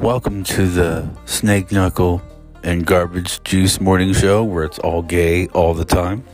Welcome to the Snake Knuckle and Garbage Juice Morning Show where it's all gay all the time.